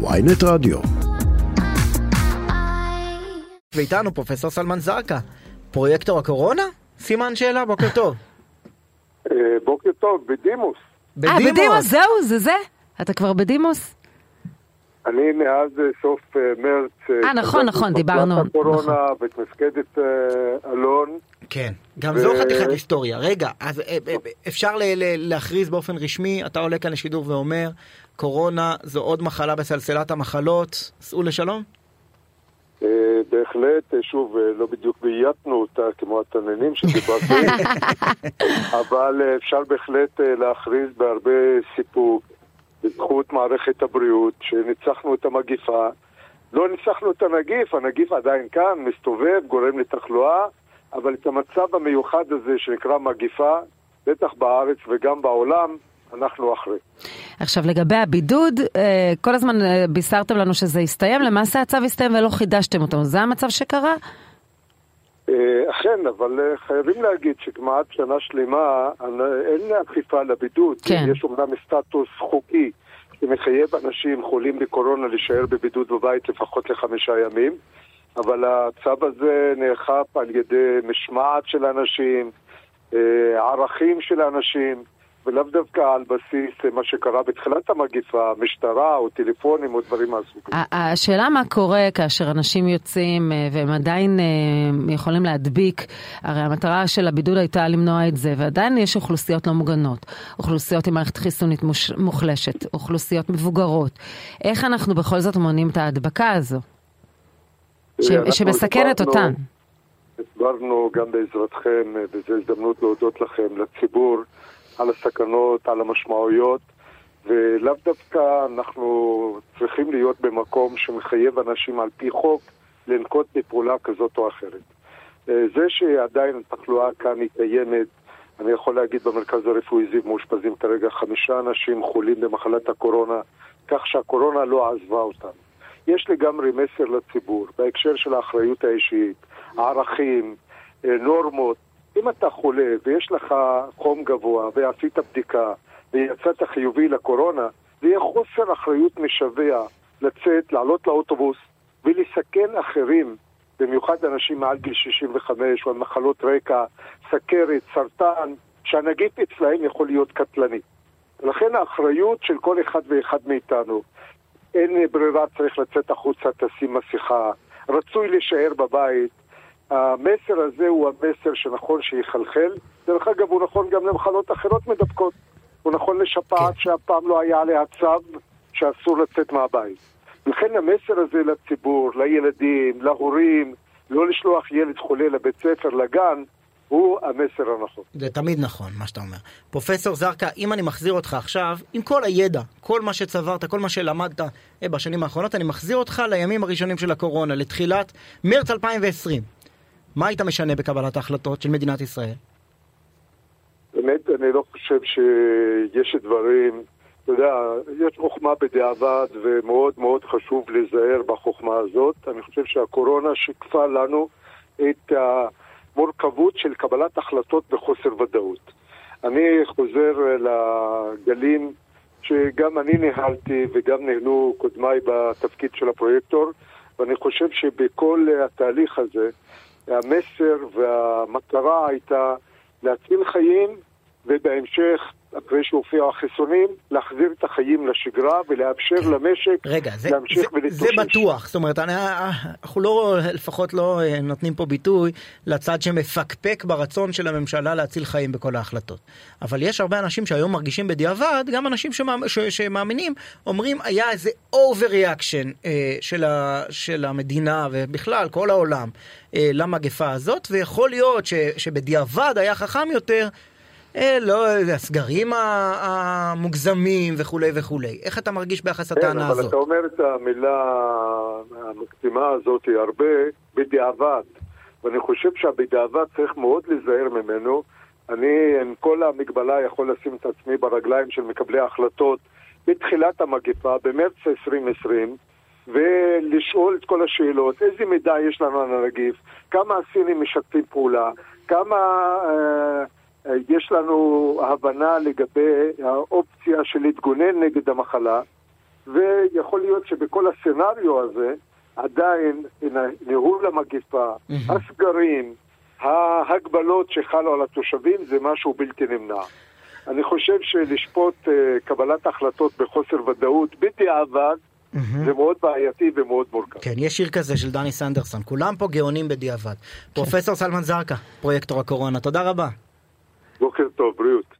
ויינט רדיו. ואיתנו פרופסור סלמן זרקא, פרויקטור הקורונה? סימן שאלה, בוקר טוב. אה, בוקר טוב, בדימוס. אה, בדימוס, זהו, זה זה? אתה כבר בדימוס? אני מאז אה, סוף אה, מרץ... אה, נכון, נכון, דיברנו, הקורונה נכון. ואת מפקדת אה, אלון. כן, גם זו חתיכת היסטוריה. רגע, אז אה, אה, אפשר להכריז באופן רשמי, אתה עולה כאן לשידור ואומר, קורונה זו עוד מחלה בסלסלת המחלות, סעו לשלום? אה, בהחלט, אה, שוב, אה, לא בדיוק בייתנו אותה כמו התננים שדיברתי, אבל אפשר בהחלט להכריז בהרבה סיפוק בזכות מערכת הבריאות שניצחנו את המגיפה. לא ניצחנו את הנגיף, הנגיף עדיין כאן, מסתובב, גורם לתחלואה, אבל את המצב המיוחד הזה שנקרא מגיפה, בטח בארץ וגם בעולם, אנחנו אחרי. עכשיו, לגבי הבידוד, אה, כל הזמן אה, בישרתם לנו שזה הסתיים, למעשה הצו הסתיים ולא חידשתם אותו. זה המצב שקרה? אה, אכן, אבל חייבים להגיד שכמעט שנה שלמה אין אכיפה לבידוד. כן. יש אומנם סטטוס חוקי שמחייב אנשים חולים בקורונה להישאר בבידוד בבית לפחות לחמישה ימים, אבל הצו הזה נאכף על ידי משמעת של אנשים, ערכים של אנשים, ולאו דווקא על בסיס אה, מה שקרה בתחילת המגיפה, משטרה או טלפונים או דברים מהסוג הזה. השאלה מה קורה כאשר אנשים יוצאים אה, והם עדיין אה, יכולים להדביק, הרי המטרה של הבידוד הייתה למנוע את זה, ועדיין יש אוכלוסיות לא מוגנות, אוכלוסיות עם מערכת חיסונית מוחלשת, אוכלוסיות מבוגרות. איך אנחנו בכל זאת מונעים את ההדבקה הזו, ש- שמסכנת אותן? הסברנו גם בעזרתכם, וזו הזדמנות להודות לכם, לציבור, על הסכנות, על המשמעויות, ולאו דווקא אנחנו צריכים להיות במקום שמחייב אנשים על פי חוק לנקוט בפעולה כזאת או אחרת. אה, זה שעדיין התחלואה כאן היא קיימת, אני יכול להגיד במרכז הרפואי זיו מאושפזים כרגע חמישה אנשים חולים במחלת הקורונה, כך שהקורונה לא עזבה אותנו. יש לגמרי מסר לציבור בהקשר של האחריות האישית, הערכים, אה, נורמות. אם אתה חולה ויש לך חום גבוה ועשית בדיקה ויצאת חיובי לקורונה, זה יהיה חוסר אחריות משווע לצאת, לעלות לאוטובוס ולסכן אחרים, במיוחד אנשים מעל גיל 65 או על מחלות רקע, סכרת, סרטן, שהנגיף אצלהם יכול להיות קטלני. ולכן האחריות של כל אחד ואחד מאיתנו, אין ברירה, צריך לצאת החוצה, תשים מסכה, רצוי להישאר בבית. המסר הזה הוא המסר שנכון שיחלחל. דרך אגב, הוא נכון גם למחלות אחרות מדבקות. הוא נכון לשפעת כן. שאף פעם לא היה עליה צו שאסור לצאת מהבית. לכן המסר הזה לציבור, לילדים, להורים, לא לשלוח ילד חולה לבית ספר, לגן, הוא המסר הנכון. זה תמיד נכון, מה שאתה אומר. פרופסור זרקא, אם אני מחזיר אותך עכשיו, עם כל הידע, כל מה שצברת, כל מה שלמדת אה, בשנים האחרונות, אני מחזיר אותך לימים הראשונים של הקורונה, לתחילת מרץ 2020. מה היית משנה בקבלת ההחלטות של מדינת ישראל? באמת, אני לא חושב שיש דברים, אתה יודע, יש חוכמה בדיעבד ומאוד מאוד חשוב להיזהר בחוכמה הזאת. אני חושב שהקורונה שיקפה לנו את המורכבות של קבלת החלטות בחוסר ודאות. אני חוזר לגלים שגם אני ניהלתי וגם ניהלו קודמיי בתפקיד של הפרויקטור, ואני חושב שבכל התהליך הזה המסר והמטרה הייתה להציל חיים ובהמשך, אחרי שהופיעו החיסונים, להחזיר את החיים לשגרה ולאפשר למשק רגע, זה, להמשיך ולהתאושש. זה בטוח, זאת אומרת, אני, אנחנו לא, לפחות לא אה, נותנים פה ביטוי לצד שמפקפק ברצון של הממשלה להציל חיים בכל ההחלטות. אבל יש הרבה אנשים שהיום מרגישים בדיעבד, גם אנשים שמאמ, ש, שמאמינים, אומרים, היה איזה overreaction אה, של, ה, של המדינה ובכלל כל העולם אה, למגפה הזאת, ויכול להיות ש, שבדיעבד היה חכם יותר אה, לא, הסגרים ה- המוגזמים וכולי וכולי. איך אתה מרגיש ביחס כן, לטענה אבל הזאת? אתה אומר את המילה המקסימה הזאת הרבה בדיעבד, ואני חושב שהבדיעבד צריך מאוד להיזהר ממנו. אני עם כל המגבלה יכול לשים את עצמי ברגליים של מקבלי ההחלטות בתחילת המגפה, במרץ 2020, ולשאול את כל השאלות, איזה מידע יש לנו על הנגיף, כמה הסינים משתפים פעולה, כמה אה, אה, יש לנו הבנה לגבי האופציה של להתגונן נגד המחלה, יכול להיות שבכל הסצנריו הזה, עדיין ניהול המגיפה, הסגרים, ההגבלות שחלו על התושבים זה משהו בלתי נמנע. אני חושב שלשפוט uh, קבלת החלטות בחוסר ודאות בדיעבד mm-hmm. זה מאוד בעייתי ומאוד מורכב. כן, יש שיר כזה של דני סנדרסון, כולם פה גאונים בדיעבד. פרופסור סלמן זרקא, פרויקטור הקורונה, תודה רבה. בוקר טוב, בריאות.